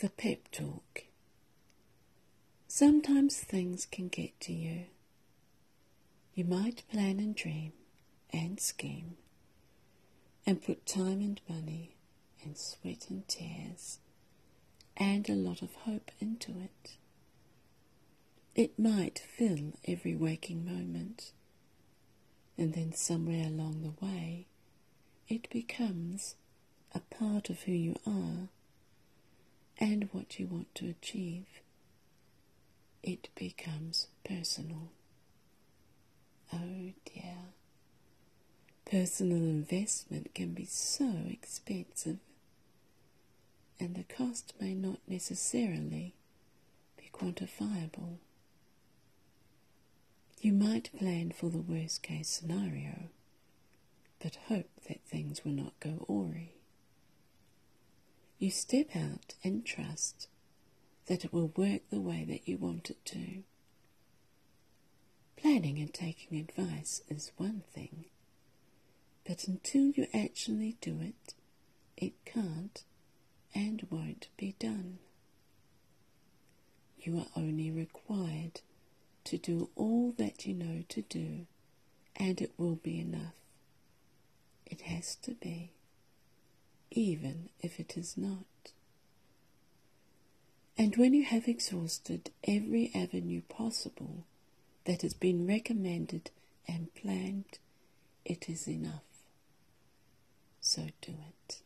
The pep talk. Sometimes things can get to you. You might plan and dream and scheme and put time and money and sweat and tears and a lot of hope into it. It might fill every waking moment, and then somewhere along the way, it becomes a part of who you are and what you want to achieve, it becomes personal. Oh dear. Personal investment can be so expensive, and the cost may not necessarily be quantifiable. You might plan for the worst case scenario, but hope that things will not go awry. You step out and trust that it will work the way that you want it to. Planning and taking advice is one thing, but until you actually do it, it can't and won't be done. You are only required to do all that you know to do, and it will be enough. It has to be even if it is not. And when you have exhausted every avenue possible that has been recommended and planned, it is enough. So do it.